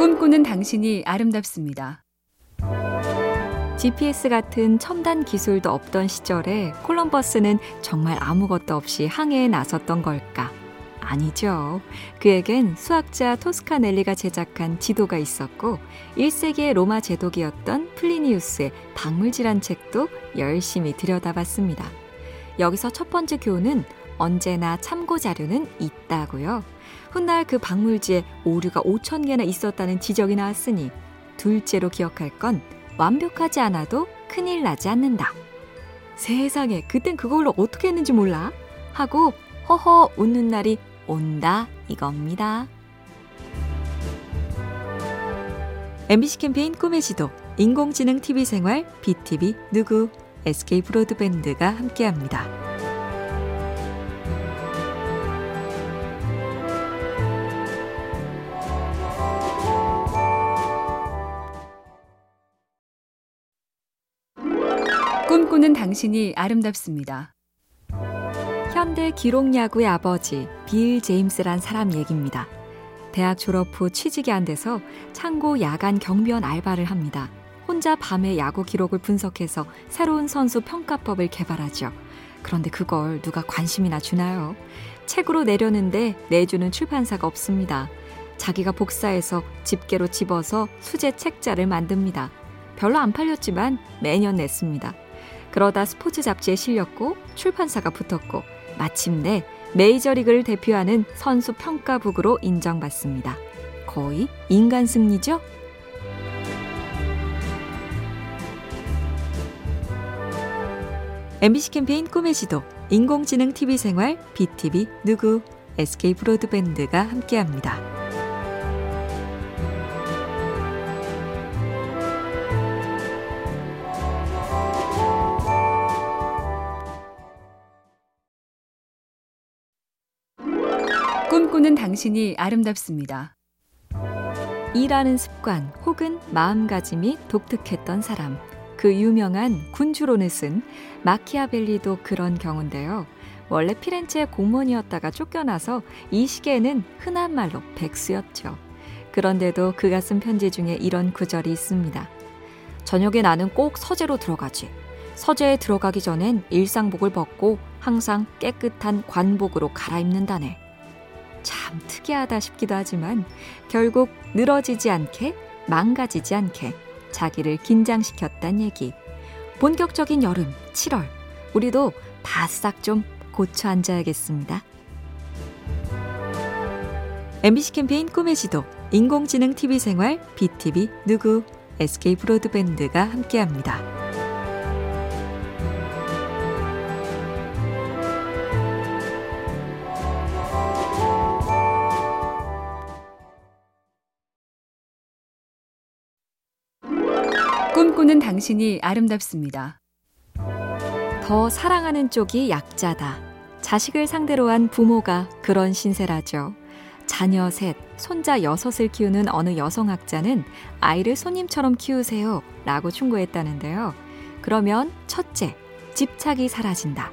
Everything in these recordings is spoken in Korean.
꿈꾸는 당신이 아름답습니다. GPS 같은 첨단 기술도 없던 시절에 콜럼버스는 정말 아무것도 없이 항해에 나섰던 걸까? 아니죠. 그에겐 수학자 토스카넬리가 제작한 지도가 있었고 1세기의 로마 제독이었던 플리니우스의 박물지란 책도 열심히 들여다봤습니다. 여기서 첫 번째 교훈은 언제나 참고 자료는 있다고요. 훗날 그 박물지에 오류가 5천 개나 있었다는 지적이 나왔으니 둘째로 기억할 건 완벽하지 않아도 큰일 나지 않는다. 세상에 그땐 그걸로 어떻게 했는지 몰라? 하고 허허 웃는 날이 온다 이겁니다. MBC 캠페인 꿈의 지도 인공지능 TV 생활 BTV 누구 SK 브로드밴드가 함께합니다. 꿈꾸는 당신이 아름답습니다. 현대 기록 야구의 아버지 빌 제임스란 사람 얘기입니다. 대학 졸업 후 취직이 안 돼서 창고 야간 경비원 알바를 합니다. 혼자 밤에 야구 기록을 분석해서 새로운 선수 평가법을 개발하죠. 그런데 그걸 누가 관심이나 주나요? 책으로 내려는데 내주는 출판사가 없습니다. 자기가 복사해서 집게로 집어서 수제 책자를 만듭니다. 별로 안 팔렸지만 매년 냈습니다. 그러다 스포츠 잡지에 실렸고 출판사가 붙었고 마침내 메이저리그를 대표하는 선수 평가북으로 인정받습니다. 거의 인간 승리죠? MBC 캠페인 꿈의 지도, 인공지능 TV 생활, BTV 누구, SK 브로드밴드가 함께합니다. 꿈꾸는 당신이 아름답습니다. 일하는 습관 혹은 마음가짐이 독특했던 사람. 그 유명한 군주론을 쓴 마키아벨리도 그런 경우인데요. 원래 피렌체 공무원이었다가 쫓겨나서 이 시기에는 흔한 말로 백수였죠. 그런데도 그가 쓴 편지 중에 이런 구절이 있습니다. 저녁에 나는 꼭 서재로 들어가지. 서재에 들어가기 전엔 일상복을 벗고 항상 깨끗한 관복으로 갈아입는다네. 참 특이하다 싶기도 하지만 결국 늘어지지 않게 망가지지 않게 자기를 긴장시켰단 얘기. 본격적인 여름 7월 우리도 바싹 좀 고쳐 앉아야겠습니다. MBC 캠페인 꿈의 지도 인공지능 TV 생활 BTV 누구 SK 브로드밴드가 함께합니다. 꿈꾸는 당신이 아름답습니다. 더 사랑하는 쪽이 약자다. 자식을 상대로 한 부모가 그런 신세라죠. 자녀 셋, 손자 여섯을 키우는 어느 여성학자는 아이를 손님처럼 키우세요 라고 충고했다는데요. 그러면 첫째, 집착이 사라진다.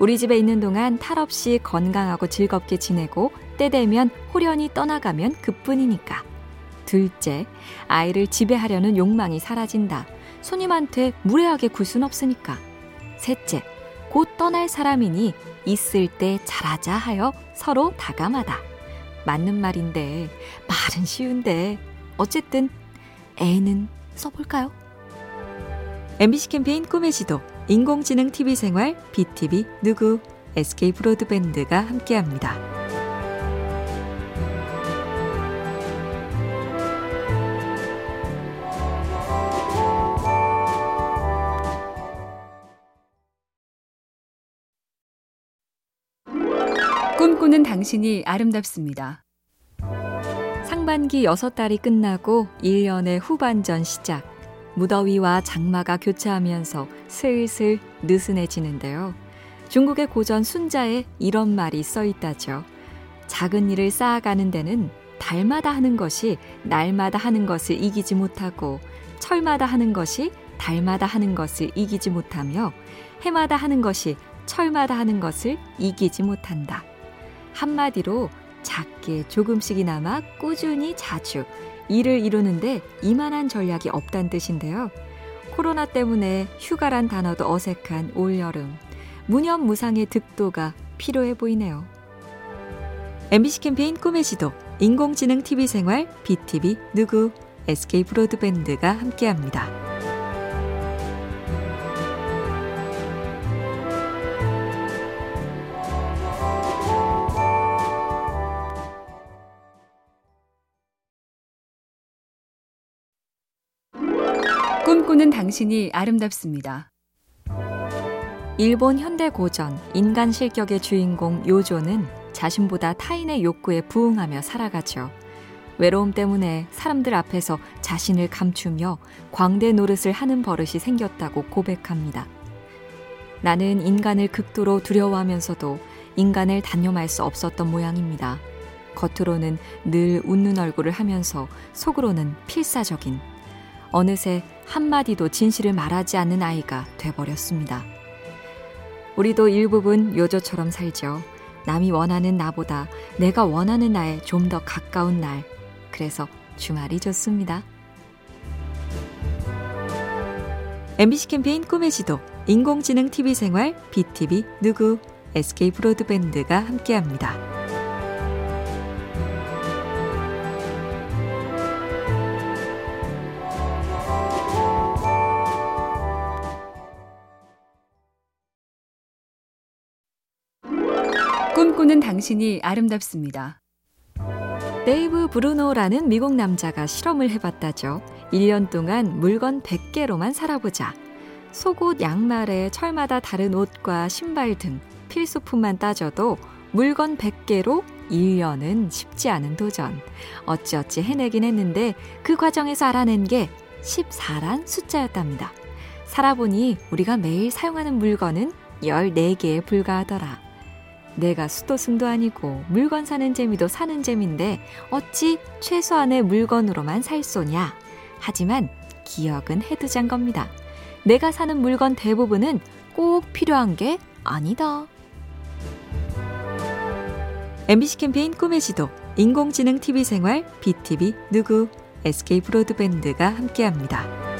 우리 집에 있는 동안 탈 없이 건강하고 즐겁게 지내고 때 되면 호련히 떠나가면 그뿐이니까. 둘째, 아이를 지배하려는 욕망이 사라진다. 손님한테 무례하게 굴 순 없으니까. 셋째, 곧 떠날 사람이니 있을 때 잘하자 하여 서로 다감하다. 맞는 말인데, 말은 쉬운데, 어쨌든 애는 써볼까요? MBC 캠페인 꿈의 지도, 인공지능 TV 생활, BTV 누구, SK 브로드밴드가 함께합니다. 꿈꾸는 당신이 아름답습니다. 상반기 6달이 끝나고 1년의 후반전 시작. 무더위와 장마가 교차하면서 슬슬 느슨해지는데요. 중국의 고전 순자에 이런 말이 써 있다죠. 작은 일을 쌓아가는 데는 달마다 하는 것이 날마다 하는 것을 이기지 못하고 철마다 하는 것이 달마다 하는 것을 이기지 못하며 해마다 하는 것이 철마다 하는 것을 이기지 못한다. 한마디로 작게 조금씩이나마 꾸준히 자주 일을 이루는데 이만한 전략이 없다는 뜻인데요. 코로나 때문에 휴가란 단어도 어색한 올여름. 무념무상의 득도가 필요해 보이네요. MBC 캠페인 꿈의 지도, 인공지능 TV 생활, BTV 누구, SK 브로드밴드가 함께합니다. 꿈꾸는 당신이 아름답습니다. 일본 현대 고전 인간 실격의 주인공 요조는 자신보다 타인의 욕구에 부응하며 살아가죠. 외로움 때문에 사람들 앞에서 자신을 감추며 광대 노릇을 하는 버릇이 생겼다고 고백합니다. 나는 인간을 극도로 두려워하면서도 인간을 단념할 수 없었던 모양입니다. 겉으로는 늘 웃는 얼굴을 하면서 속으로는 필사적인 어느새 한마디도 진실을 말하지 않는 아이가 돼버렸습니다. 우리도 일부분 요조처럼 살죠. 남이 원하는 나보다 내가 원하는 나에 좀 더 가까운 날. 그래서 주말이 좋습니다. MBC 캠페인 꿈의 지도, 인공지능 TV 생활, BTV 누구, SK 브로드밴드가 함께합니다. 꿈꾸는 당신이 아름답습니다. 데이브 브루노라는 미국 남자가 실험을 해봤다죠. 1년 동안 물건 100개로만 살아보자. 속옷, 양말에 철마다 다른 옷과 신발 등 필수품만 따져도 물건 100개로 1년은 쉽지 않은 도전. 어찌어찌 해내긴 했는데 그 과정에서 알아낸 게 14란 숫자였답니다. 살아보니 우리가 매일 사용하는 물건은 14개에 불과하더라. 내가 수도승도 아니고 물건 사는 재미도 사는 재미인데 어찌 최소한의 물건으로만 살 소냐. 하지만 기억은 해두잔 겁니다. 내가 사는 물건 대부분은 꼭 필요한 게 아니다. MBC 캠페인 꿈의 지도, 인공지능 TV 생활, BTV 누구, SK 브로드밴드가 함께합니다.